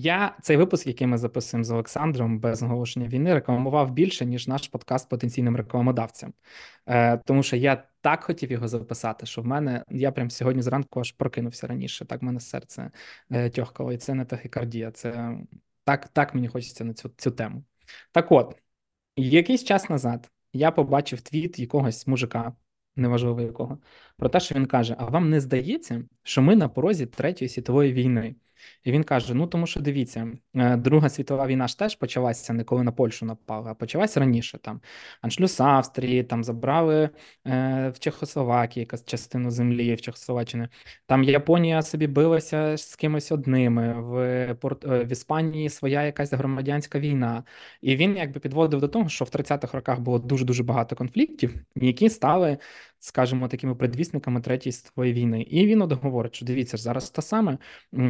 Я цей випуск, який ми записуємо з Олександром без оголошення війни, рекламував більше, ніж наш подкаст потенційним рекламодавцям. Е, Тому що я так хотів його записати, що в мене я прям сьогодні зранку аж прокинувся раніше. Так в мене серце е, тьохкало, і це не тахікардія. Це так так мені хочеться на цю, цю тему. Так от, якийсь час назад я побачив твіт якогось мужика, неважливо якого, про те, що він каже: А вам не здається, що ми на порозі Третьої світової війни? І він каже: Ну тому що дивіться, е, Друга світова війна ж теж почалася не коли на Польщу напали, а почалася раніше. Там Аншлюс Австрії, там забрали е, в Чехословакії якась частину землі в Чехословаччини. Там Японія собі билася з кимось одними. В Порт е, в Іспанії своя якась громадянська війна. І він якби підводив до того, що в 30-х роках було дуже дуже багато конфліктів, які стали скажімо, такими предвісниками третьої світової війни. І він от говорить, що дивіться зараз те саме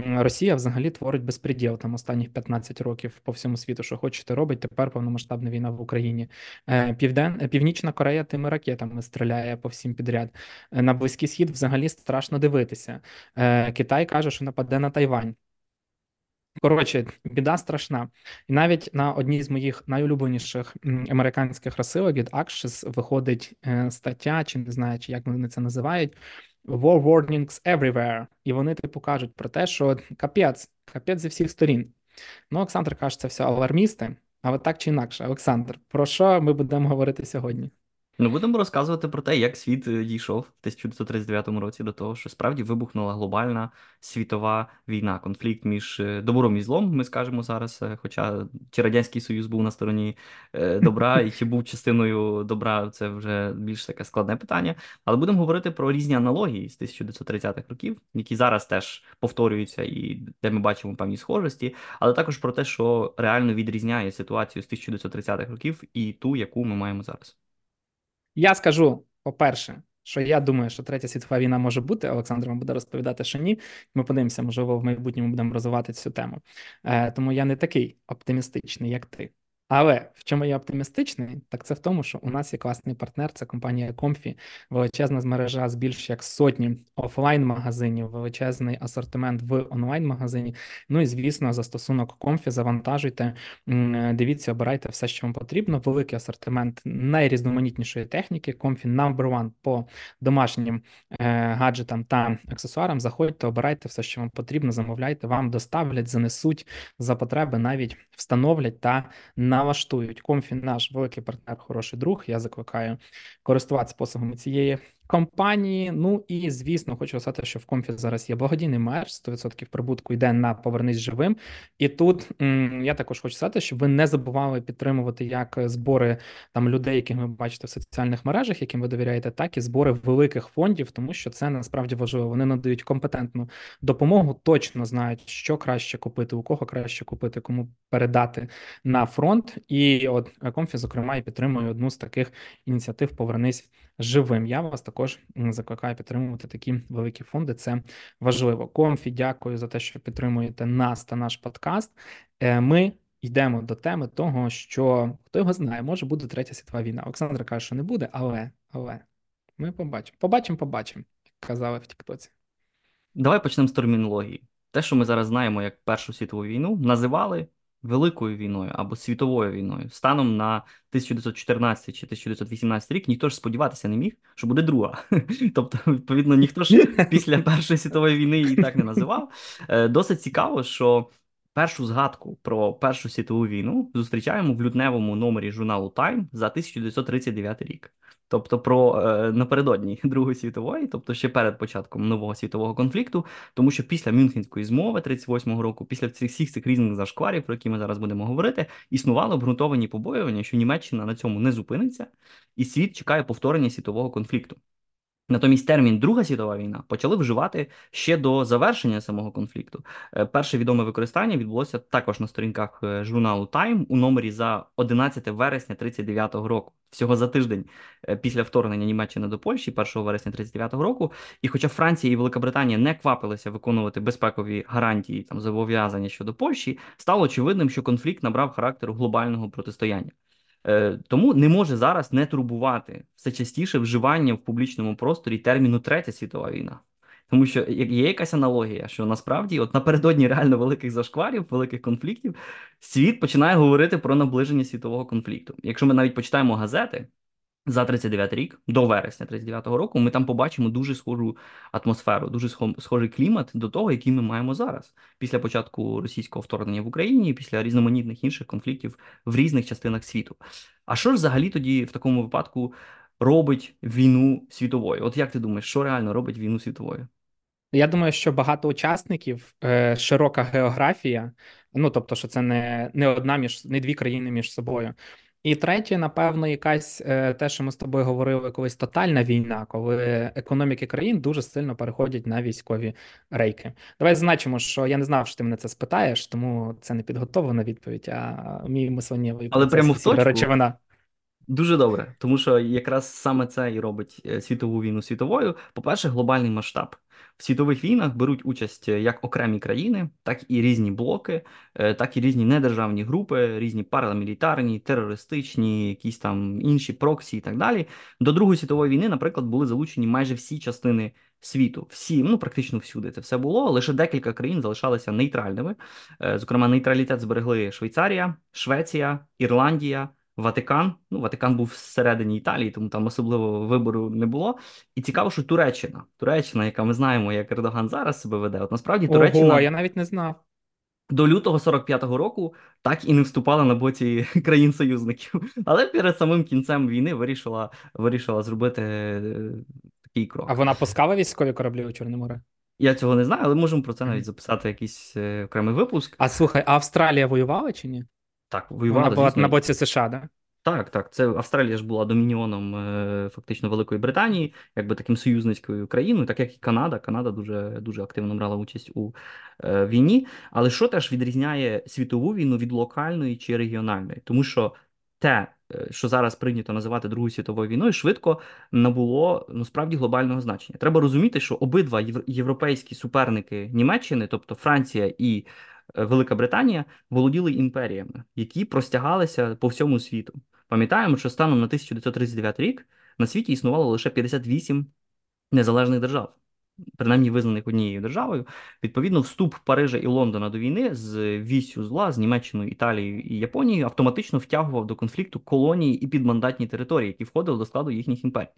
Росія взагалі творить безпреділ там останніх 15 років по всьому світу, що хочете робить. Тепер повномасштабна війна в Україні. Е, Півден Північна Корея тими ракетами стріляє по всім підряд. Е, на близький схід взагалі страшно дивитися. Е, Китай каже, що нападе на Тайвань. Коротше, біда страшна. І навіть на одній з моїх найулюбленіших американських розсилок від Axios виходить е, стаття, чи не знаю, чи як вони це називають. War warnings everywhere. І вони типу кажуть про те, що капець, капець зі всіх сторін. Ну, Олександр каже, це все алармісти, але так чи інакше. Олександр, про що ми будемо говорити сьогодні? Ну, будемо розказувати про те, як світ е, дійшов в 1939 році до того, що справді вибухнула глобальна світова війна, конфлікт між е, добром і злом. Ми скажемо зараз. Е, хоча чи радянський союз був на стороні добра, і чи був частиною добра, це вже більш таке складне питання. Але будемо говорити про різні аналогії з 1930-х років, які зараз теж повторюються, і де ми бачимо певні схожості, але також про те, що реально відрізняє ситуацію з 1930-х років і ту, яку ми маємо зараз. Я скажу, по-перше, що я думаю, що третя світова війна може бути. Олександр вам буде розповідати, що ні. Ми подивимося, можливо, в майбутньому будемо розвивати цю тему. Е, Тому я не такий оптимістичний, як ти. Але в чому я оптимістичний, так це в тому, що у нас є класний партнер, це компанія Comfy, величезна мережа з більш як сотні офлайн-магазинів, величезний асортимент в онлайн-магазині. Ну і звісно, застосунок Comfy завантажуйте, дивіться, обирайте все, що вам потрібно. Великий асортимент найрізноманітнішої техніки. Comfy number one по домашнім е, гаджетам та аксесуарам. Заходьте, обирайте все, що вам потрібно, замовляйте, вам доставлять, занесуть за потреби, навіть встановлять та на налаштують. Комфі наш великий партнер, хороший друг. Я закликаю користуватися послугами цієї компанії. Ну і звісно, хочу сказати, що в Comfy зараз є благодійний мерч, 100% прибутку йде на повернись живим. І тут м я також хочу сказати, щоб ви не забували підтримувати як збори там людей, яких ви бачите в соціальних мережах, яким ви довіряєте, так і збори великих фондів, тому що це насправді важливо. Вони надають компетентну допомогу, точно знають, що краще купити, у кого краще купити, кому передати на фронт. І от Comfy, зокрема, і підтримує одну з таких ініціатив Повернись живим. Я вас також закликаю підтримувати такі великі фонди. Це важливо. Comfy, дякую за те, що підтримуєте нас та наш подкаст. Е, ми йдемо до теми того, що хто його знає, може буде третя світова війна. Олександр каже, що не буде, але але ми побачимо. Побачимо, побачимо, казали в Тіктоці. Давай почнемо з термінології. Те, що ми зараз знаємо як Першу світову війну, називали Великою війною або світовою війною станом на 1914 чи 1918 рік ніхто ж сподіватися не міг, що буде друга. Тобто, відповідно, ніхто ж після Першої світової війни її так не називав. Е, досить цікаво, що першу згадку про Першу світову війну зустрічаємо в лютневому номері журналу Time за 1939 рік тобто про е, напередодні Другої світової, тобто ще перед початком нового світового конфлікту, тому що після Мюнхенської змови 38-го року, після цих всіх цих різних зашкварів, про які ми зараз будемо говорити, існували обґрунтовані побоювання, що Німеччина на цьому не зупиниться, і світ чекає повторення світового конфлікту. Натомість термін Друга світова війна почали вживати ще до завершення самого конфлікту. Е, перше відоме використання відбулося також на сторінках е, журналу Time у номері за 11 вересня 39-го року, всього за тиждень е, після вторгнення Німеччини до Польщі, 1 вересня 39-го року. І, хоча Франція і Великобританія не квапилися виконувати безпекові гарантії там зобов'язання щодо Польщі, стало очевидним, що конфлікт набрав характеру глобального протистояння. Е, тому не може зараз не турбувати все частіше вживання в публічному просторі терміну Третя світова війна. Тому що є якась аналогія, що насправді, от напередодні реально великих зашкварів, великих конфліктів, світ починає говорити про наближення світового конфлікту. Якщо ми навіть почитаємо газети за 39 рік, до вересня 39-го року, ми там побачимо дуже схожу атмосферу, дуже схожий клімат до того, який ми маємо зараз, після початку російського вторгнення в Україні, після різноманітних інших конфліктів в різних частинах світу. А що ж взагалі тоді в такому випадку робить війну світовою? От як ти думаєш, що реально робить війну світовою? Я думаю, що багато учасників, е, широка географія, ну тобто, що це не не одна між не дві країни між собою. І третє, напевно, якась е, те, що ми з тобою говорили, колись тотальна війна, коли економіки країн дуже сильно переходять на військові рейки. Давай значимо, що я не знав, що ти мене це спитаєш, тому це не підготовлена відповідь, а мій мисленнєвий Але прямо в точку. речовина. Дуже добре, тому що якраз саме це і робить е, світову війну світовою. По-перше, глобальний масштаб. В світових війнах беруть участь е, як окремі країни, так і різні блоки, е, так і різні недержавні групи, різні парамілітарні, терористичні, якісь там інші проксі і так далі. До Другої світової війни, наприклад, були залучені майже всі частини світу. Всі, ну практично всюди це все було. Лише декілька країн залишалися нейтральними. Зокрема, нейтралітет зберегли Швейцарія, Швеція, Ірландія. Ватикан. Ну, Ватикан був всередині Італії, тому там особливо вибору не було. І цікаво, що Туреччина, Туреччина, яка ми знаємо, як Ердоган зараз себе веде. От насправді Туреччина я навіть не знав. До лютого 45-го року так і не вступала на боці країн-союзників. Але перед самим кінцем війни вирішила вирішила зробити е, такий крок. А вона пускала військові кораблі у Чорне море? Я цього не знаю, але можемо про це навіть записати якийсь е, окремий випуск. А слухай, а Австралія воювала чи ні? Так, воювала. Вона була на боці США, да? Так, так. Це Австралія ж була домініоном е, фактично Великої Британії, якби таким союзницькою країною, так як і Канада. Канада дуже дуже активно брала участь у е, війні. Але що теж відрізняє світову війну від локальної чи регіональної? Тому що те, е, що зараз прийнято називати Другою світовою війною, швидко набуло ну, справді глобального значення. Треба розуміти, що обидва європейські суперники Німеччини, тобто Франція і Е, Велика Британія володіли імперіями, які простягалися по всьому світу. Пам'ятаємо, що станом на 1939 рік на світі існувало лише 58 незалежних держав, принаймні визнаних однією державою. Відповідно, вступ Парижа і Лондона до війни з вісю зла з Німеччиною, Італією і Японією автоматично втягував до конфлікту колонії і підмандатні території, які входили до складу їхніх імперій.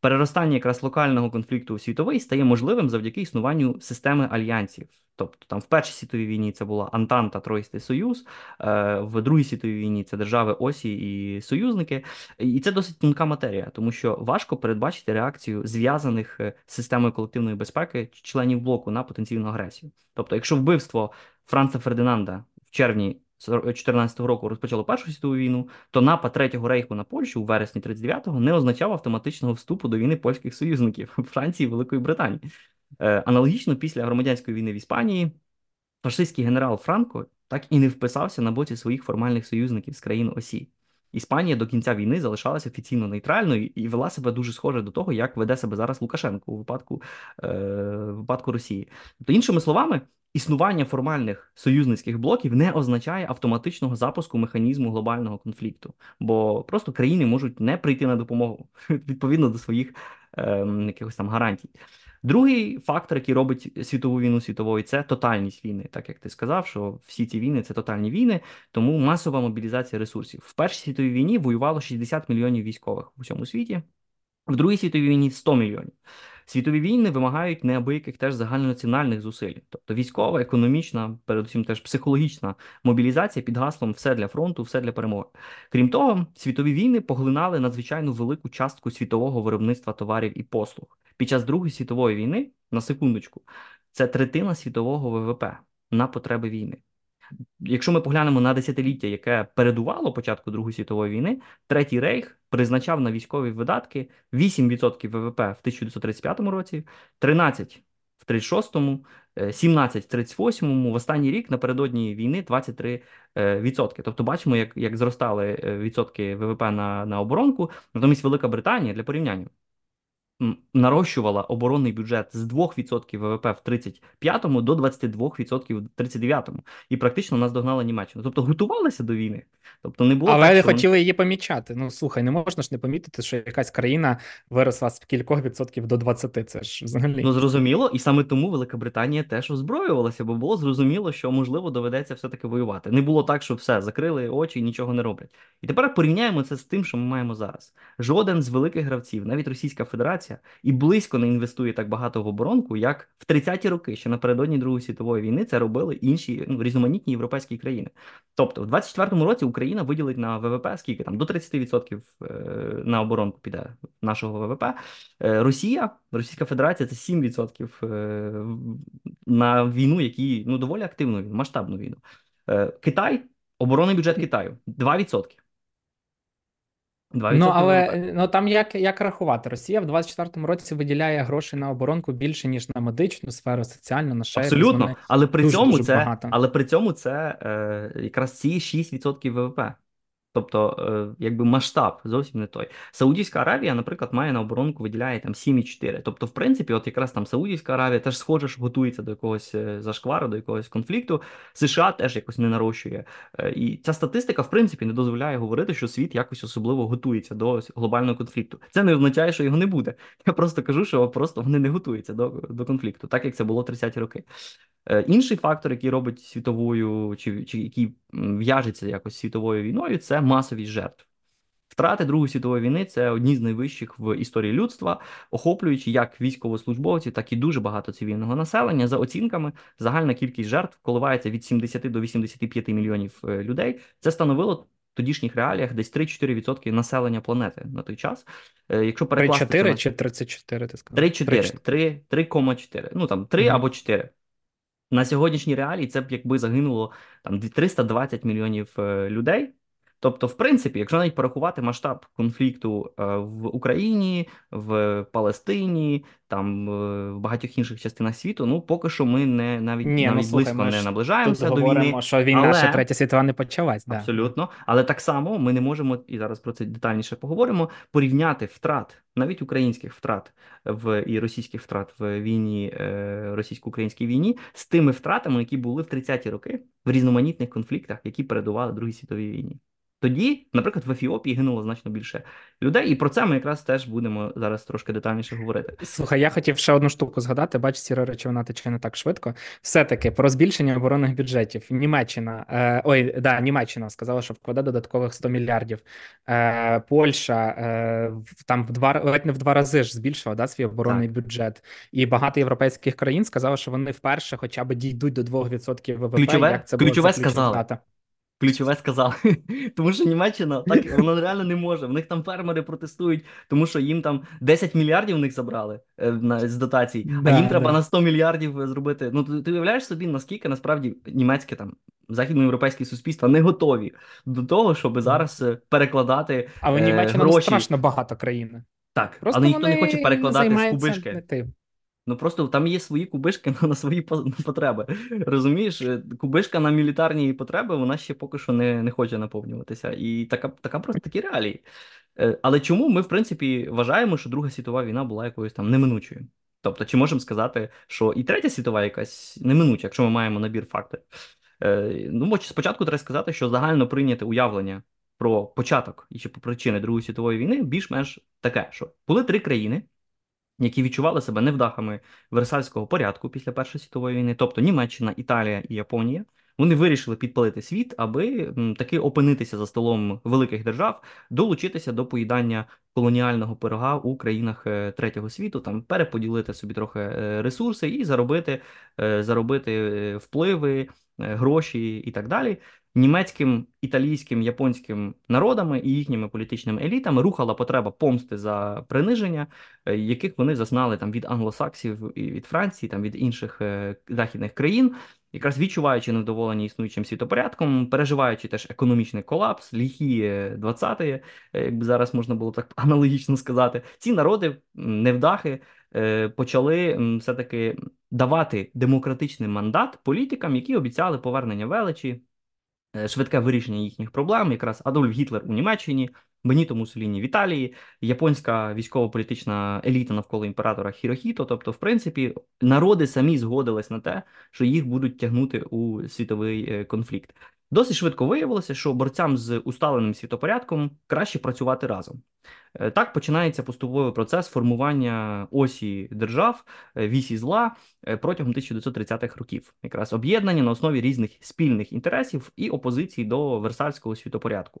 Переростання якраз локального конфлікту у світовий стає можливим завдяки існуванню системи альянсів. Тобто там в Першій світовій війні це була Антанта, Тройстий Союз, е, в Другій світовій війні це держави Осі і союзники. І це досить тонка матерія, тому що важко передбачити реакцію зв'язаних е, з системою колективної безпеки членів блоку на потенційну агресію. Тобто, якщо вбивство Франца Фердинанда в червні 2014 року розпочало Першу світову війну, то напад Третього рейху на Польщу у вересні 39-го не означав автоматичного вступу до війни польських союзників Франції і Великої Британії. Е, аналогічно після громадянської війни в Іспанії фашистський генерал Франко так і не вписався на боці своїх формальних союзників з країн Осі. Іспанія до кінця війни залишалася офіційно нейтральною і вела себе дуже схоже до того, як веде себе зараз Лукашенко у випадку е, випадку Росії. Тобто, іншими словами, існування формальних союзницьких блоків не означає автоматичного запуску механізму глобального конфлікту, бо просто країни можуть не прийти на допомогу відповідно до своїх е, якихось там гарантій. Другий фактор, який робить світову війну світовою, це тотальність війни. Так як ти сказав, що всі ці війни це тотальні війни, тому масова мобілізація ресурсів. В Першій світовій війні воювало 60 мільйонів військових у всьому світі, в Другій світовій війні 100 мільйонів. Світові війни вимагають неабияких теж загальнонаціональних зусиль, тобто військова, економічна, передусім теж психологічна мобілізація під гаслом все для фронту, все для перемоги. Крім того, світові війни поглинали надзвичайно велику частку світового виробництва товарів і послуг. Під час Другої світової війни, на секундочку, це третина світового ВВП на потреби війни. Якщо ми поглянемо на десятиліття, яке передувало початку Другої світової війни, третій рейх призначав на військові видатки 8% ВВП в 1935 році, 13% в 36-му, 17 в 38-му, в останній рік напередодні війни 23%. відсотки. Тобто бачимо, як як зростали е, відсотки ВВП на на оборонку. Натомість Велика Британія для порівняння нарощувала оборонний бюджет з 2% ВВП в 35-му до 22% в 39-му. І практично нас догнала Німеччина. Тобто готувалися до війни. Тобто не було Але так, не що хотіли її помічати. Ну слухай, не можна ж не помітити, що якась країна виросла з кількох відсотків до 20. Це ж взагалі. Ну, зрозуміло, і саме тому Велика Британія теж озброювалася, бо було зрозуміло, що можливо доведеться все-таки воювати. Не було так, що все закрили очі і нічого не роблять. І тепер порівняємо це з тим, що ми маємо зараз. Жоден з великих гравців, навіть Російська Федерація, і близько не інвестує так багато в оборонку, як в 30-ті роки, ще напередодні Другої світової війни, це робили інші ну, різноманітні європейські країни. Тобто, в 24-му році Україна виділить на ВВП скільки там до 30% е, на оборонку піде нашого ВВП. Е, Росія, Російська Федерація це 7% е, на війну, які ну доволі активну війну, масштабну війну. Китай, оборонний бюджет Китаю 2%. 2% ну, але ну там як як рахувати? Росія в 24-му році виділяє гроші на оборонку більше ніж на медичну сферу, соціальну, на ще абсолютно. Але при дуже, цьому дуже це багато. але при цьому це е, якраз ці 6% ВВП. Тобто, е, якби масштаб зовсім не той. Саудівська Аравія, наприклад, має на оборонку виділяє там 7,4. Тобто, в принципі, от якраз там Саудівська Аравія теж схоже, що готується до якогось е, зашквару, до якогось конфлікту. США теж якось не нарощує. Е, і ця статистика, в принципі, не дозволяє говорити, що світ якось особливо готується до глобального конфлікту. Це не означає, що його не буде. Я просто кажу, що просто вони не готуються до, до конфлікту, так як це було 30-ті роки. Інший фактор, який робить світовою, чи чи який в'яжеться якось світовою війною, це масовість жертв. Втрати Другої світової війни це одні з найвищих в історії людства, охоплюючи як військовослужбовців, так і дуже багато цивільного населення. За оцінками, загальна кількість жертв коливається від 70 до 85 мільйонів е, людей. Це становило в тодішніх реаліях десь 3-4% населення планети на той час. Е, якщо перекласти 3-4 чи 34, ти сказав? 3-4, 3,4. Ну там 3 угу. або 4. На сьогоднішній реалії це б якби загинуло там 320 мільйонів е, людей. Тобто, в принципі, якщо навіть порахувати масштаб конфлікту е, в Україні, в Палестині, там е, в багатьох інших частинах світу, ну поки що ми не навіть Ні, ну, навіть ну, слухай, близько не наближаємося до війни. що війна але... ще третя світова не почалась. Да. Абсолютно, але так само ми не можемо і зараз про це детальніше поговоримо. Порівняти втрат, навіть українських втрат в і російських втрат в війні е, російсько-українській війні з тими втратами, які були в 30-ті роки в різноманітних конфліктах, які передували Другій світовій війні. Тоді, наприклад, в Ефіопії гинуло значно більше людей, і про це ми якраз теж будемо зараз трошки детальніше говорити. Слухай, я хотів ще одну штуку згадати. Бач, сіра речовина тече не так швидко. Все-таки про збільшення оборонних бюджетів. Німеччина е, ой, да, Німеччина сказала, що вкладе додаткових 100 мільярдів. Е, Польща е, там в два ледь не в два рази ж збільшила да, свій оборонний так. бюджет. І багато європейських країн сказали, що вони вперше, хоча б дійдуть до 2% ВВП. Ключове, як це ключове сказали. Дата. Ключове сказали, тому що Німеччина так воно реально не може. В них там фермери протестують, тому що їм там 10 мільярдів в них забрали е, на з дотацій, да, а їм треба на 100 мільярдів зробити. Ну ти, ти уявляєш собі, наскільки насправді німецьке там західноєвропейське суспільство не готові до того, щоб зараз е, перекладати. Але е, Німеччина гроші. страшно багато країн. Так, Просто але ніхто не хоче перекладати з кубишки. Ну просто там є свої кубишки на, на свої потреби. Розумієш, е, кубишка на мілітарні потреби вона ще поки що не не хоче наповнюватися. І така така просто такі реалії. Е, але чому ми, в принципі, вважаємо, що Друга світова війна була якоюсь там неминучою? Тобто, чи можемо сказати, що і третя світова якась неминуча, якщо ми маємо набір фактів? Е, ну, спочатку треба сказати, що загально прийняте уявлення про початок і чи по причини Другої світової війни більш-менш таке, що були три країни які відчували себе невдахами Версальського порядку після Першої світової війни, тобто Німеччина, Італія і Японія. Вони вирішили підпалити світ, аби таки опинитися за столом великих держав, долучитися до поїдання колоніального пирога у країнах е, третього світу, там переподілити собі трохи е, ресурси і заробити, е, заробити впливи, гроші і так далі німецьким, італійським, японським народами і їхніми політичними елітами рухала потреба помсти за приниження, е, яких вони зазнали там від англосаксів і від Франції, там від інших е, західних країн. Якраз відчуваючи невдоволення існуючим світопорядком, переживаючи теж економічний колапс, ліхі 20-ті, е, якби зараз можна було так аналогічно сказати, ці народи невдахи почали все-таки давати демократичний мандат політикам, які обіцяли повернення величі, швидке вирішення їхніх проблем, якраз Адольф Гітлер у Німеччині, Беніто Муссоліні в Італії, японська військово-політична еліта навколо імператора Хірохіто. Тобто, в принципі, народи самі згодились на те, що їх будуть тягнути у світовий е, конфлікт. Досить швидко виявилося, що борцям з усталеним світопорядком краще працювати разом. Е, так починається поступовий процес формування осі держав, е, вісі зла е, протягом 1930-х років, якраз об'єднання на основі різних спільних інтересів і опозиції до Версальського світопорядку.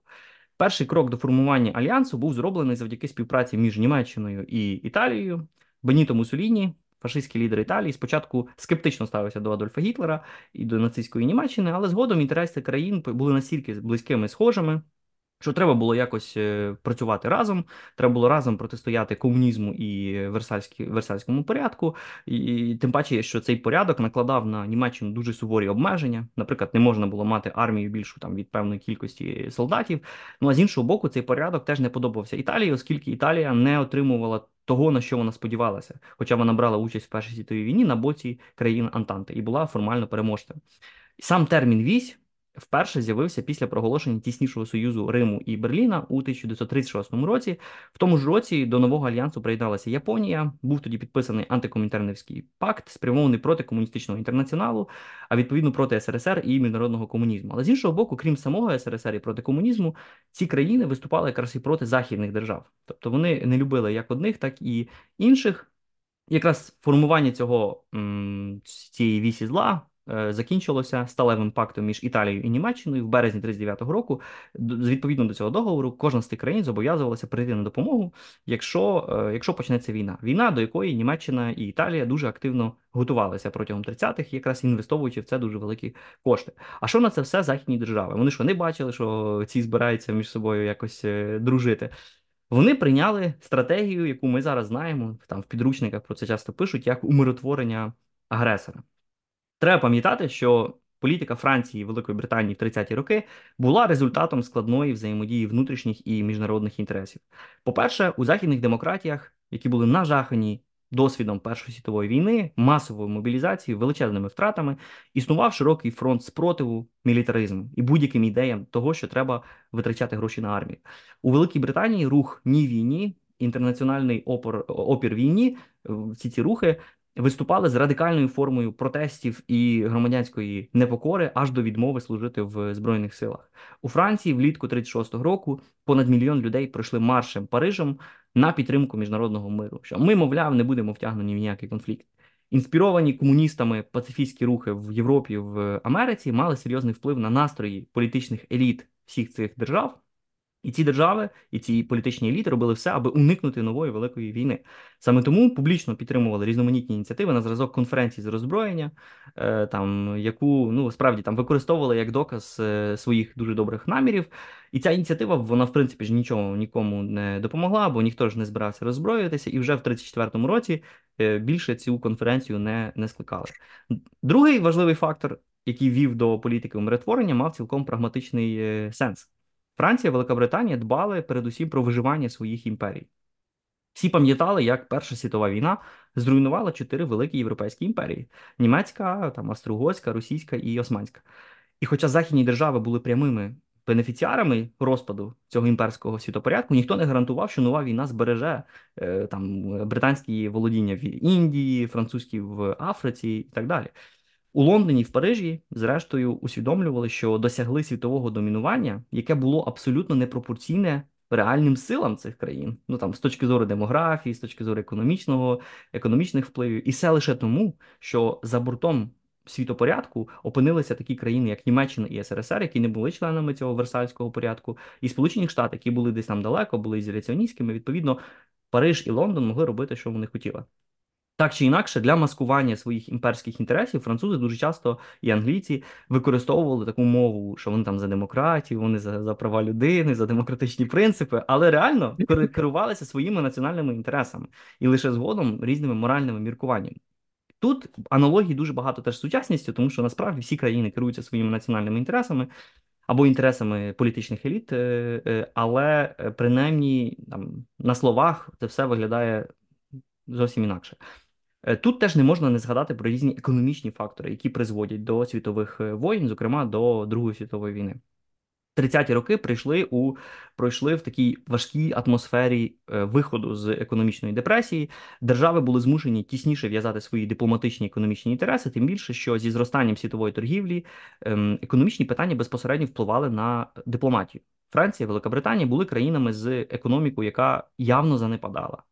Перший крок до формування альянсу був зроблений завдяки співпраці між Німеччиною і Італією. Беніто Мусоліні, фашистський лідер Італії, спочатку скептично ставився до Адольфа Гітлера і до нацистської Німеччини, але згодом інтереси країн були настільки близькими схожими. Що треба було якось е, працювати разом, треба було разом протистояти комунізму і версальському порядку, і тим паче, що цей порядок накладав на Німеччину дуже суворі обмеження. Наприклад, не можна було мати армію більшу там від певної кількості солдатів. Ну а з іншого боку, цей порядок теж не подобався Італії, оскільки Італія не отримувала того, на що вона сподівалася, хоча вона брала участь в першій світовій війні на боці країн Антанти і була формально переможцем. Сам термін вісь вперше з'явився після проголошення тіснішого союзу Риму і Берліна у 1936 році. В тому ж році до нового альянсу приєдналася Японія. Був тоді підписаний антикомінтернівський пакт, спрямований проти комуністичного інтернаціоналу, а відповідно проти СРСР і міжнародного комунізму. Але з іншого боку, крім самого СРСР і проти комунізму, ці країни виступали якраз і проти західних держав. Тобто вони не любили як одних, так і інших. Якраз формування цього цієї вісі зла закінчилося сталевим пактом між Італією і Німеччиною в березні 39-го року. Відповідно до цього договору, кожна з тих країн зобов'язувалася прийти на допомогу, якщо е, якщо почнеться війна. Війна, до якої Німеччина і Італія дуже активно готувалися протягом 30-х, якраз інвестовуючи в це дуже великі кошти. А що на це все західні держави? Вони що не бачили, що ці збираються між собою якось е, дружити. Вони прийняли стратегію, яку ми зараз знаємо. Там в підручниках про це часто пишуть, як умиротворення агресора. Треба пам'ятати, що політика Франції і Великої Британії в 30-ті роки була результатом складної взаємодії внутрішніх і міжнародних інтересів. По-перше, у західних демократіях, які були нажахані досвідом Першої світової війни, масовою мобілізацією, величезними втратами, існував широкий фронт спротиву мілітаризму і будь-яким ідеям того, що треба витрачати гроші на армію. У Великій Британії рух ні війні. Інтернаціональний опор опір війні, всі ці рухи виступали з радикальною формою протестів і громадянської непокори аж до відмови служити в збройних силах у Франції. Влітку 36-го року понад мільйон людей пройшли маршем Парижем на підтримку міжнародного миру. Що ми, мовляв, не будемо втягнені в ніякий конфлікт. Інспіровані комуністами пацифістські рухи в Європі в Америці мали серйозний вплив на настрої політичних еліт всіх цих держав. І ці держави, і ці політичні еліти робили все, аби уникнути нової великої війни. Саме тому публічно підтримували різноманітні ініціативи на зразок конференції з роззброєння, е, там яку ну справді там використовували як доказ е, своїх дуже добрих намірів. І ця ініціатива вона в принципі ж нічого нікому не допомогла, бо ніхто ж не збирався роззброюватися, і вже в 34-му році е, більше цю конференцію не, не скликали. Другий важливий фактор, який вів до політики умиротворення, мав цілком прагматичний сенс. Франція, Велика Британія дбали передусім про виживання своїх імперій. Всі пам'ятали, як Перша світова війна зруйнувала чотири великі європейські імперії: німецька, там австро-угорська, російська і османська. І хоча західні держави були прямими бенефіціарами розпаду цього імперського світопорядку, ніхто не гарантував, що нова війна збереже е, там британські володіння в Індії, французькі в Африці і так далі. У Лондоні в Парижі, зрештою, усвідомлювали, що досягли світового домінування, яке було абсолютно непропорційне реальним силам цих країн. Ну там з точки зору демографії, з точки зору економічного, економічних впливів, і все лише тому, що за бортом світопорядку опинилися такі країни, як Німеччина і СРСР, які не були членами цього Версальського порядку, і Сполучені Штати, які були десь там далеко, були ізоляціоністськими. Відповідно, Париж і Лондон могли робити, що вони хотіли. Так чи інакше, для маскування своїх імперських інтересів французи дуже часто і англійці використовували таку мову, що вони там за демократію, вони за за права людини, за демократичні принципи, але реально керувалися своїми національними інтересами і лише згодом різними моральними міркуваннями. Тут аналогії дуже багато теж з сучасністю, тому що насправді всі країни керуються своїми національними інтересами або інтересами політичних еліт, е, е, але е, принаймні там на словах це все виглядає зовсім інакше. Е, Тут теж не можна не згадати про різні економічні фактори, які призводять до світових е, воєн, зокрема до Другої світової війни. 30-ті роки прийшли у пройшли в такій важкій атмосфері е, виходу з економічної депресії. Держави були змушені тісніше в'язати свої дипломатичні економічні інтереси, тим більше, що зі зростанням світової торгівлі ем, економічні питання безпосередньо впливали на дипломатію. Франція, Велика Британія були країнами з економікою, яка явно занепадала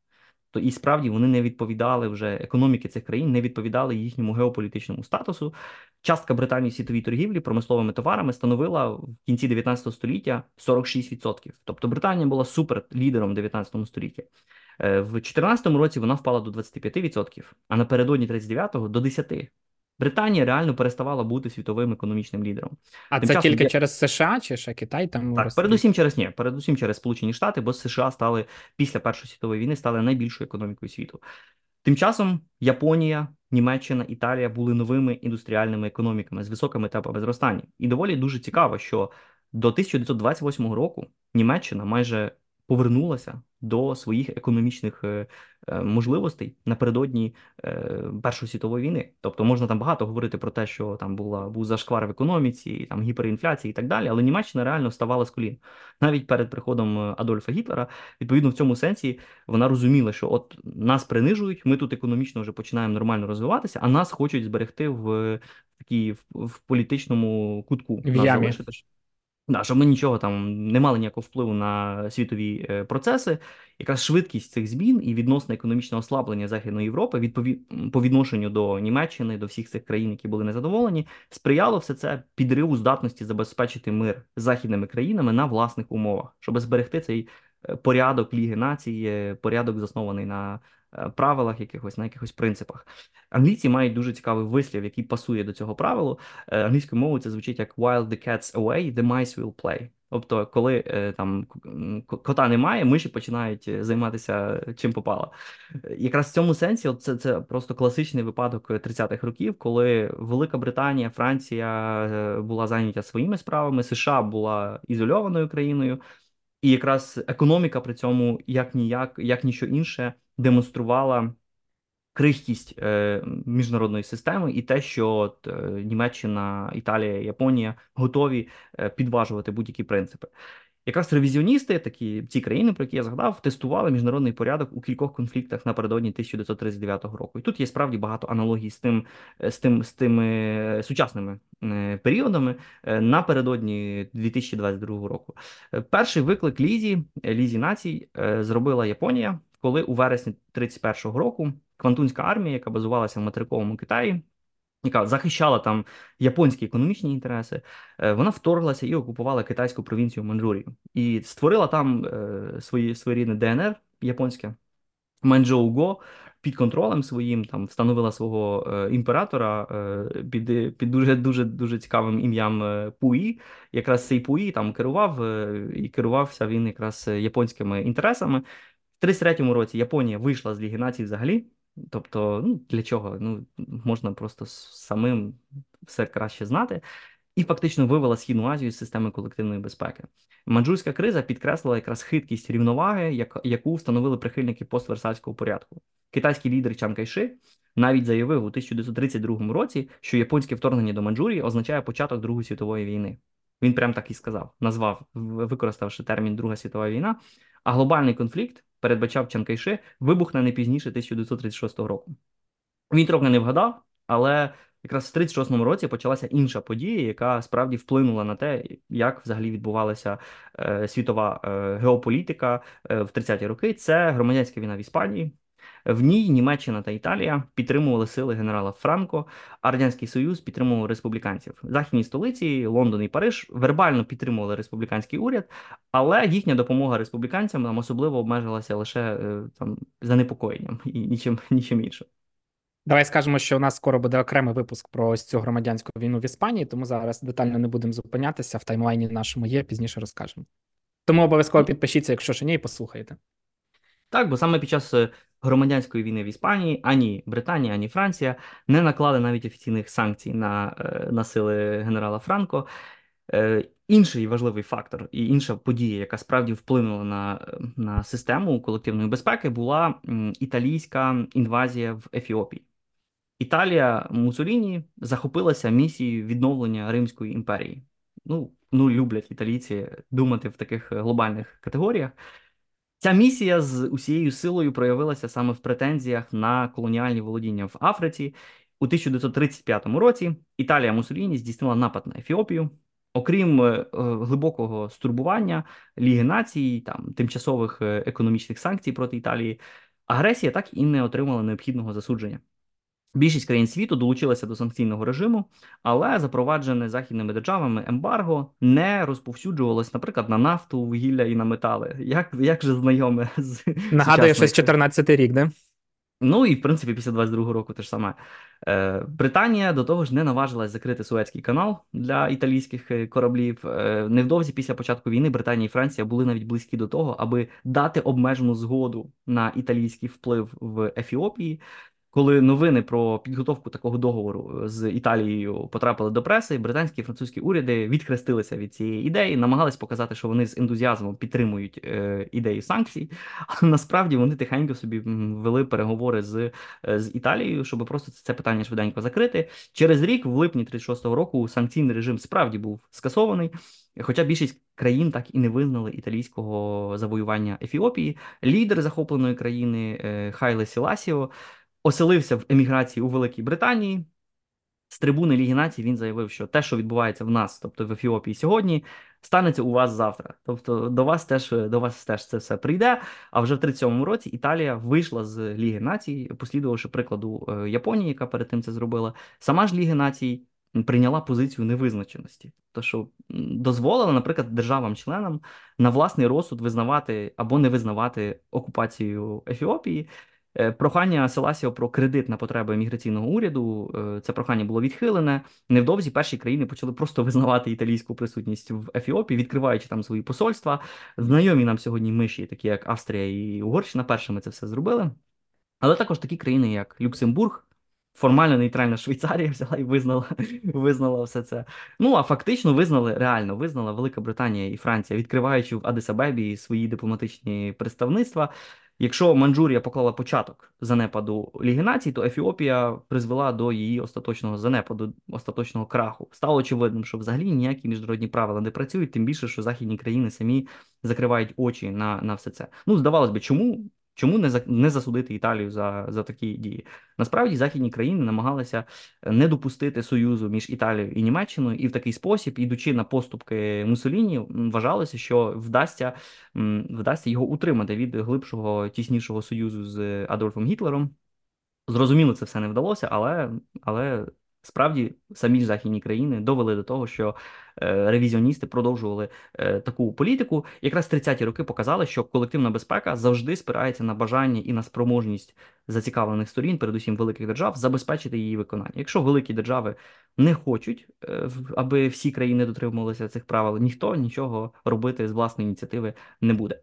то і справді вони не відповідали вже економіки цих країн, не відповідали їхньому геополітичному статусу. Частка Британії в світовій торгівлі промисловими товарами становила в кінці 19 століття 46%. Тобто Британія була супер лідером в 19 столітті. Е, в 2014 році вона впала до 25%, а напередодні 39-го до 10%. Британія реально переставала бути світовим економічним лідером. А Тим це часом тільки є- через США чи ще Китай там так, передусім через ні, передусім через Сполучені Штати, бо США стали після Першої світової війни стали найбільшою економікою світу. Тим часом Японія, Німеччина, Італія були новими індустріальними економіками з високими темпами зростання. І доволі дуже цікаво, що до 1928 року Німеччина майже повернулася до своїх економічних е, е, можливостей напередодні е, Першої світової війни. Тобто можна там багато говорити про те, що там була був зашквар в економіці, там гіперінфляція і так далі, але Німеччина реально вставала з колін. Навіть перед приходом Адольфа Гітлера, відповідно, в цьому сенсі вона розуміла, що от нас принижують, ми тут економічно вже починаємо нормально розвиватися, а нас хочуть зберегти в такій в, в політичному кутку. В Нас ямі. залишити. Да, щоб ми нічого там не мали ніякого впливу на світові е, процеси. Якраз швидкість цих змін і відносне економічне ослаблення Західної Європи відпові... по відношенню до Німеччини, до всіх цих країн, які були незадоволені, сприяло все це підриву здатності забезпечити мир з західними країнами на власних умовах, щоб зберегти цей е, порядок Ліги націй, е, порядок заснований на правилах якихось, на якихось принципах. Англійці мають дуже цікавий вислів, який пасує до цього правилу. Е, Англійською мовою це звучить як «While the cat's away, the mice will play». Тобто, коли е, там кота немає, миші починають е, займатися чим попало. Е, Якраз в цьому сенсі, це, це просто класичний випадок 30-х років, коли Велика Британія, Франція е, була зайнята своїми справами, США була ізольованою країною, і якраз економіка при цьому як ніяк, як ніщо інше, демонструвала крихкість е, міжнародної системи і те, що от, е, Німеччина, Італія, Японія готові е, підважувати будь-які принципи. Якраз ревізіоністи, такі ці країни, про які я згадав, тестували міжнародний порядок у кількох конфліктах напередодні 1939 року. І тут є справді багато аналогій з тим, е, з тим, з тими е, сучасними е, періодами напередодні 2022 року. Перший виклик Лізі, Лізі націй зробила Японія, коли у вересні 31-го року Квантунська армія, яка базувалася в материковому Китаї, яка захищала там японські економічні інтереси, е, вона вторглася і окупувала китайську провінцію Манчжурію і створила там е, свої своєрідне ДНР японське Манчжоу-Го під контролем своїм, там встановила свого е, імператора е, під, під дуже дуже дуже цікавим ім'ям е, Пуї. Якраз цей Пуї там керував е, і керувався він якраз японськими інтересами. В 33-му році Японія вийшла з Ліги націй взагалі. Тобто, ну для чого? Ну можна просто самим все краще знати. І фактично вивела Східну Азію з системи колективної безпеки. Манчжурська криза підкреслила якраз хиткість рівноваги, як- яку встановили прихильники постверсальського порядку. Китайський лідер Чан Кайши навіть заявив у 1932 році, що японське вторгнення до Манчжурії означає початок Другої світової війни. Він прям так і сказав, назвав, використавши термін Друга світова війна. А глобальний конфлікт передбачав Чанкайши, вибухне не пізніше 1936 року. Він трохи не вгадав, але якраз в 36-му році почалася інша подія, яка справді вплинула на те, як взагалі відбувалася е, світова е, геополітика е, в 30-ті роки. Це громадянська війна в Іспанії. В ній Німеччина та Італія підтримували сили генерала Франко, а Радянський Союз підтримував республіканців. Західні столиці, Лондон і Париж, вербально підтримували республіканський уряд, але їхня допомога республіканцям там особливо обмежилася лише е, там занепокоєнням і нічим, нічим іншим. Давай скажемо, що у нас скоро буде окремий випуск про ось цю громадянську війну в Іспанії, тому зараз детально не будемо зупинятися. В таймлайні нашому є, пізніше розкажемо. Тому обов'язково підпишіться, якщо ще ні, і послухайте. Так, бо саме під час е, громадянської війни в Іспанії ані Британія, ані Франція не наклали навіть офіційних санкцій на, е, на сили генерала Франко. Е, інший важливий фактор і інша подія, яка справді вплинула на на систему колективної безпеки, була італійська інвазія в Ефіопії. Італія Мусоліні захопилася місією відновлення Римської імперії. Ну, ну люблять італійці думати в таких глобальних категоріях. Ця місія з усією силою проявилася саме в претензіях на колоніальні володіння в Африці. У 1935 році Італія Мусоліні здійснила напад на Ефіопію. Окрім е, глибокого стурбування Ліги націй, там тимчасових е, економічних санкцій проти Італії, агресія так і не отримала необхідного засудження. Більшість країн світу долучилася до санкційного режиму, але запроваджене західними державами ембарго не розповсюджувалось, наприклад, на нафту, вугілля і на метали. Як як же знайоме з нагадує щось 14 рік, де? Ну і в принципі, після 22-го року теж саме Е, Британія до того ж не наважилась закрити Суецький канал для італійських е, кораблів. Е, невдовзі після початку війни Британія і Франція були навіть близькі до того, аби дати обмежену згоду на італійський вплив в Ефіопії коли новини про підготовку такого договору е, з Італією потрапили до преси, британські і французькі уряди відхрестилися від цієї ідеї, намагались показати, що вони з ентузіазмом підтримують е, ідеї санкцій. Але насправді вони тихенько собі вели переговори з е, з Італією, щоб просто це питання швиденько закрити. Через рік, в липні 36-го року, санкційний режим справді був скасований. Хоча більшість країн так і не визнали італійського завоювання Ефіопії, лідер захопленої країни е, Хайле Сіласіо оселився в еміграції у Великій Британії. З трибуни Ліги націй він заявив, що те, що відбувається в нас, тобто в Ефіопії сьогодні, станеться у вас завтра. Тобто до вас теж до вас теж це все прийде. А вже в 37-му році Італія вийшла з Ліги націй, послідувавши прикладу е, Японії, яка перед тим це зробила. Сама ж Ліги націй прийняла позицію невизначеності, то що дозволила, наприклад, державам-членам на власний розсуд визнавати або не визнавати окупацію Ефіопії. Е, прохання Селасіо про кредит на потреби міграційного уряду. Е, це прохання було відхилене. Невдовзі перші країни почали просто визнавати італійську присутність в Ефіопії, відкриваючи там свої посольства. Знайомі нам сьогодні миші, такі як Австрія і Угорщина, першими це все зробили. Але також такі країни, як Люксембург. Формально нейтральна Швейцарія взяла і визнала визнала все це. Ну а фактично визнали реально визнала Велика Британія і Франція, відкриваючи в Адисабебі свої дипломатичні представництва. Якщо Манджурія поклала початок занепаду Ліги націй, то Ефіопія призвела до її остаточного занепаду, остаточного краху. Стало очевидним, що взагалі ніякі міжнародні правила не працюють, тим більше, що західні країни самі закривають очі на на все це. Ну, здавалось би, чому Чому не за, не засудити Італію за за такі дії? Насправді західні країни намагалися е, не допустити союзу між Італією і Німеччиною, і в такий спосіб, ідучи на поступки Мусоліні, вважалося, що вдасться вдасться його утримати від глибшого тіснішого союзу з Адольфом Гітлером. Зрозуміло, це все не вдалося, але але Справді, самі західні країни довели до того, що ревізіоністи продовжували е, таку політику. Якраз 30-ті роки показали, що колективна безпека завжди спирається на бажання і на спроможність зацікавлених сторін, передусім великих держав, забезпечити її виконання. Якщо великі держави не хочуть, е, аби всі країни дотримувалися цих правил, ніхто нічого робити з власної ініціативи не буде.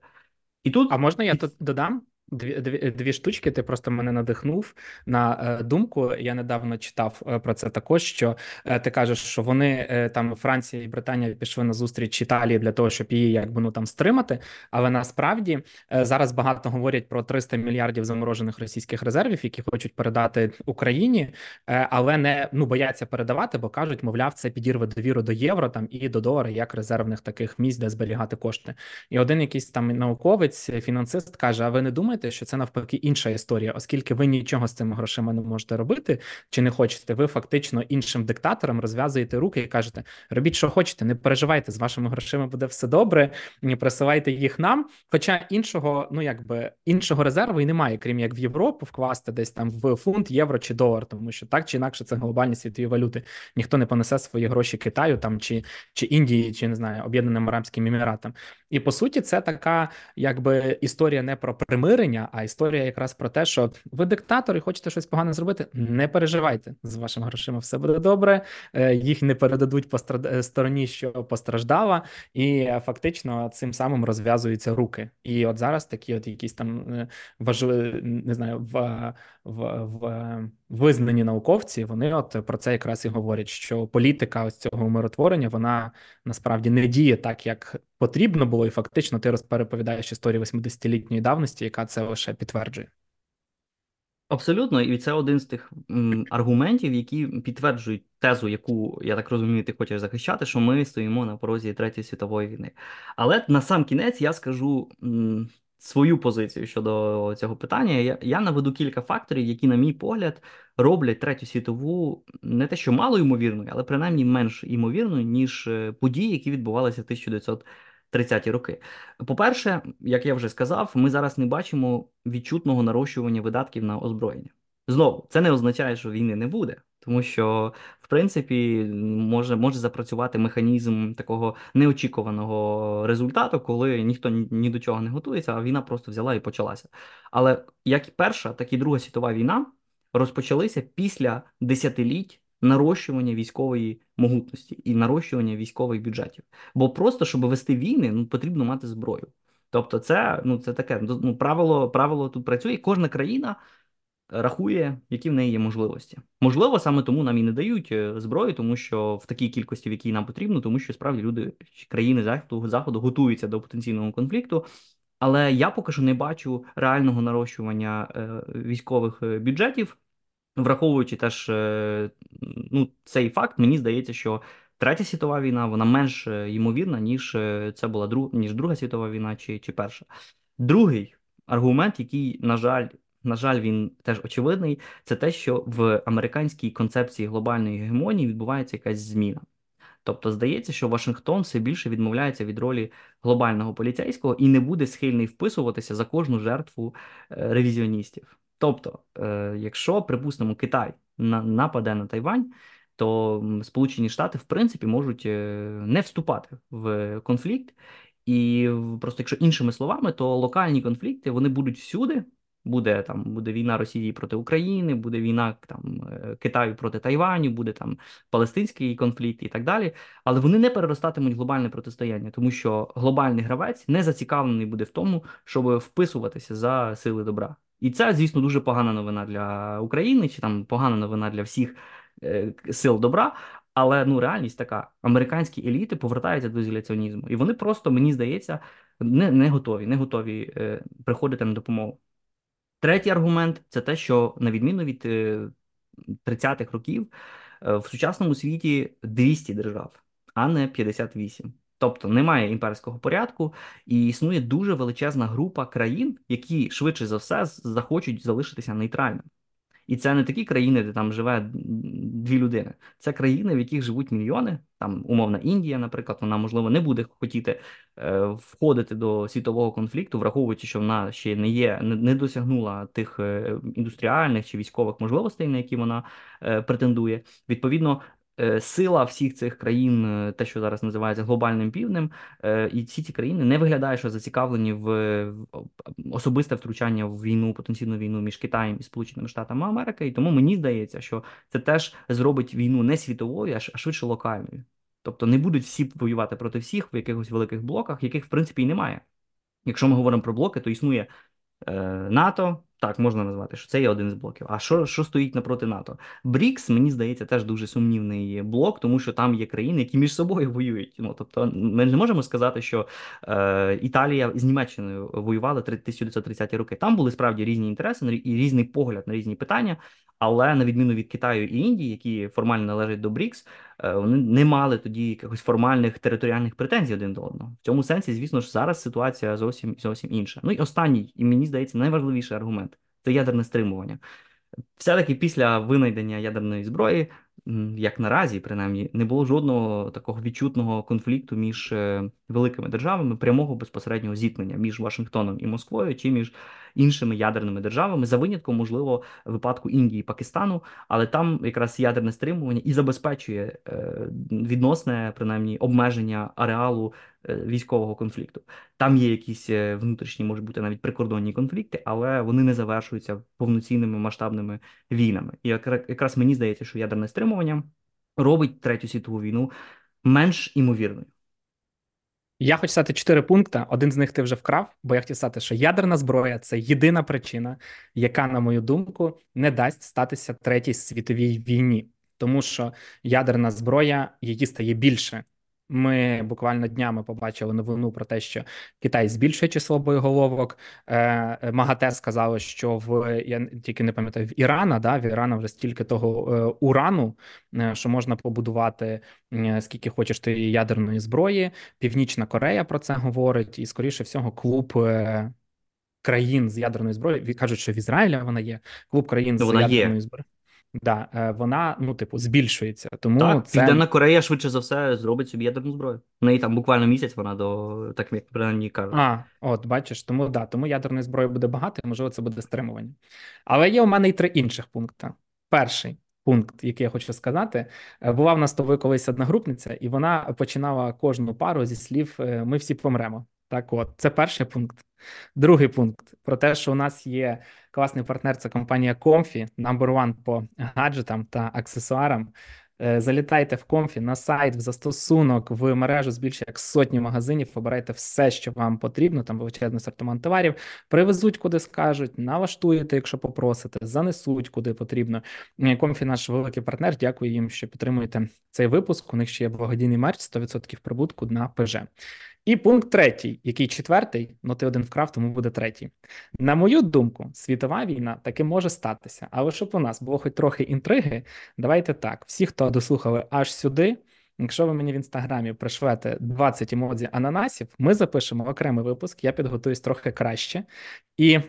І тут а можна я тут додам? Дві дві, дві штучки, ти просто мене надихнув на е, думку. Я недавно читав е, про це також. Що е, ти кажеш, що вони там Франція і Британія пішли на зустріч Італії для того, щоб її якби ну там стримати. Але насправді зараз багато говорять про 300 мільярдів заморожених російських резервів, які хочуть передати Україні, але не ну бояться передавати, бо кажуть, мовляв, це підірве довіру до євро там і до долара як резервних таких місць, де зберігати кошти. І один якийсь там науковець, фінансист каже: А ви не думаєте? Думаєте, що це навпаки інша історія, оскільки ви нічого з цими грошима не можете робити чи не хочете, ви фактично іншим диктаторам розв'язуєте руки і кажете: робіть, що хочете, не переживайте з вашими грошима, буде все добре, не присилайте їх нам. Хоча іншого, ну якби іншого резерву і немає, крім як в Європу вкласти десь там в фунт, євро чи долар, тому що так чи інакше це глобальні світові валюти. Ніхто не понесе свої гроші Китаю там чи чи Індії, чи не знаю, Об'єднаним Арабським Еміратам. І по суті, це така якби історія не про примирення, а історія якраз про те, що ви диктатор і хочете щось погане зробити. Не переживайте з вашими грошима, все буде добре. Е, їх не передадуть по е, стороні, що постраждала, і е, фактично цим самим розв'язуються руки. І от зараз такі, от якісь там важливі, не знаю, в в, в визнані науковці, вони от про це якраз і говорять, що політика ось цього умиротворення вона насправді не діє так, як потрібно було, і фактично ти розпереповідаєш історію 80-літньої давності, яка це лише підтверджує. Абсолютно, і це один з тих аргументів, які підтверджують тезу, яку я так розумію, ти хочеш захищати, що ми стоїмо на порозі Третьої світової війни. Але на сам кінець я скажу свою позицію щодо цього питання. Я, наведу кілька факторів, які, на мій погляд, роблять третю світову не те, що мало ймовірною, але принаймні менш ймовірною, ніж е, події, які відбувалися в 1900 30-ті роки. По-перше, як я вже сказав, ми зараз не бачимо відчутного нарощування видатків на озброєння. Знову, це не означає, що війни не буде, тому що, в принципі, може може запрацювати механізм такого неочікуваного результату, коли ніхто ні, до чого не готується, а війна просто взяла і почалася. Але як перша, так і Друга світова війна розпочалися після десятиліть нарощування військової могутності і нарощування військових бюджетів. Бо просто, щоб вести війни, ну потрібно мати зброю. Тобто, це ну це таке ну, правило правило тут працює. Кожна країна рахує, які в неї є можливості. Можливо, саме тому нам і не дають е, зброю, тому що в такій кількості, в якій нам потрібно, тому що справді люди країни заходу заходу готуються до потенційного конфлікту. Але я поки що не бачу реального нарощування е, військових е, бюджетів. Враховуючи теж ну, цей факт, мені здається, що Третя світова війна вона менш ймовірна, ніж це була друг, ніж Друга світова війна чи чи перша. Другий аргумент, який, на жаль, на жаль, він теж очевидний, це те, що в американській концепції глобальної гегемонії відбувається якась зміна. Тобто здається, що Вашингтон все більше відмовляється від ролі глобального поліцейського і не буде схильний вписуватися за кожну жертву ревізіоністів. Тобто, е, якщо, припустимо, Китай нападе на Тайвань, то Сполучені Штати в принципі можуть е, не вступати в конфлікт, і просто, якщо іншими словами, то локальні конфлікти вони будуть всюди. Буде там буде війна Росії проти України, буде війна там е, Китаю проти Тайваню, буде там палестинський конфлікт і так далі. Але вони не переростатимуть глобальне протистояння, тому що глобальний гравець не зацікавлений буде в тому, щоб вписуватися за сили добра. І це, звісно, дуже погана новина для України, чи там погана новина для всіх е, сил добра. Але ну реальність така: американські еліти повертаються до ізоляціонізму, і вони просто, мені здається, не не готові, не готові е, приходити на допомогу. Третій аргумент це те, що на відміну від е, 30-х років е, в сучасному світі 200 держав, а не 58. Тобто немає імперського порядку, і існує дуже величезна група країн, які швидше за все захочуть залишитися нейтральними. І це не такі країни, де там живе дві людини. Це країни, в яких живуть мільйони. Там умовна Індія, наприклад, вона можливо не буде хотіти е, входити до світового конфлікту, враховуючи, що вона ще не є, не, досягнула тих е, індустріальних чи військових можливостей, на які вона е, претендує. Відповідно, Е, сила всіх цих країн, е, те, що зараз називається глобальним півднем, е, і всі ці країни не виглядає, що зацікавлені в особисте втручання в війну, потенційну війну між Китаєм і Сполученими Штатами Америки. І тому мені здається, що це теж зробить війну не світовою, а швидше локальною. Тобто не будуть всі воювати проти всіх в якихось великих блоках, яких в принципі і немає. Якщо ми говоримо про блоки, то існує НАТО. Так, можна назвати, що це є один з блоків. А що що стоїть напроти НАТО? Брікс, мені здається, теж дуже сумнівний блок, тому що там є країни, які між собою воюють. Ну тобто, ми не можемо сказати, що е, Італія з Німеччиною воювали 1930-ті роки. Там були справді різні інтереси і різний погляд на різні питання. Але на відміну від Китаю і Індії, які формально належать до БРІКС, е, вони не мали тоді якихось формальних територіальних претензій один до одного. В цьому сенсі, звісно ж, зараз ситуація зовсім зовсім інша. Ну і останній, і мені здається, найважливіший аргумент це ядерне стримування. Все-таки після винайдення ядерної зброї як наразі, принаймні, не було жодного такого відчутного конфлікту між е, великими державами, прямого безпосереднього зіткнення між Вашингтоном і Москвою чи між іншими ядерними державами, за винятком, можливо, випадку Індії Пакистану, але там якраз ядерне стримування і забезпечує е, відносне принаймні обмеження ареалу е, військового конфлікту. Там є якісь внутрішні, можуть бути навіть прикордонні конфлікти, але вони не завершуються повноцінними масштабними війнами. І якраз мені здається, що ядерне стримування робить третю світову війну менш імовірною. Я хочу стати чотири пункти. Один з них ти вже вкрав, бо я хотів стати, що ядерна зброя це єдина причина, яка, на мою думку, не дасть статися третій світовій війні, тому що ядерна зброя її стає більше. Ми буквально днями побачили новину про те, що Китай збільшує число боєголовок. Е, МАГАТЕ сказали, що в я тільки не пам'ятаю в Ірана, да, в Ірана вже стільки того е, урану, е, що можна побудувати е, скільки хочеш ти ядерної зброї. Північна Корея про це говорить, і скоріше всього, клуб. Е, Країн з ядерною зброєю кажуть, що в Ізраїлі вона є клуб країн Ну, з ядерною зброєю. Да, е, вона ну, типу, збільшується. Тому Так, це Південна Корея швидше за все зробить собі ядерну зброю. В неї там буквально місяць вона до так як принаймні кажуть. А, от бачиш, тому да, тому ядерної зброї буде багато, і можливо, це буде стримування. Але є у мене і три інших пункти. Перший пункт, який я хочу сказати, е, була в нас з тобою колись одногрупниця, і вона починала кожну пару зі слів е, Ми всі помремо. Так, от, це перший пункт. Другий пункт про те, що у нас є класний партнер, це компанія Comfy, number one по гаджетам та аксесуарам. Е, залітайте в Comfy на сайт, в застосунок, в мережу з більше як сотні магазинів. Обирайте все, що вам потрібно. Там величезний асортимент товарів. Привезуть куди скажуть, налаштуєте, якщо попросите, занесуть куди потрібно. Е, Comfy наш великий партнер. Дякую їм, що підтримуєте цей випуск. У них ще є благодійний мерч, 100% прибутку на ПЖ. І пункт третій, який четвертий, ну ти один вкрав, тому буде третій. На мою думку, світова війна таки може статися. Але щоб у нас було хоч трохи інтриги, давайте так: всі, хто дослухали аж сюди. Якщо ви мені в інстаграмі пришлете 20 емодзі ананасів, ми запишемо окремий випуск. Я підготуюсь трохи краще і.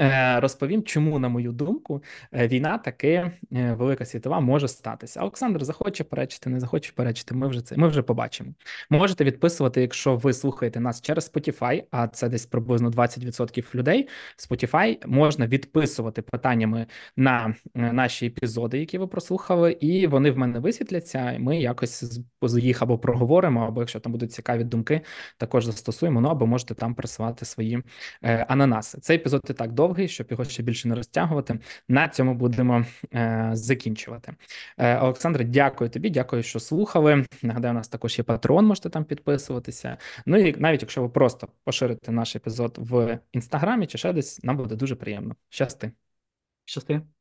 Е, розповім, чому, на мою думку, е, війна таки е, велика світова може статися. Олександр захоче перечити, не захоче перечити. Ми вже це ми вже побачимо. Можете відписувати, якщо ви слухаєте нас через Spotify, а це десь приблизно 20% людей. Spotify можна відписувати питаннями на наші епізоди, які ви прослухали, і вони в мене висвітляться. Ми якось їх або проговоримо, або якщо там будуть цікаві думки, також застосуємо. Ну або можете там присилати свої ананаси. Цей епізод і так довгий, щоб його ще більше не розтягувати. На цьому будемо е, закінчувати. Е, Олександре, дякую тобі, дякую, що слухали. Нагадаю, у нас також є патрон, можете там підписуватися. Ну і навіть якщо ви просто поширите наш епізод в інстаграмі чи ще десь, нам буде дуже приємно. Щасти. Щасти.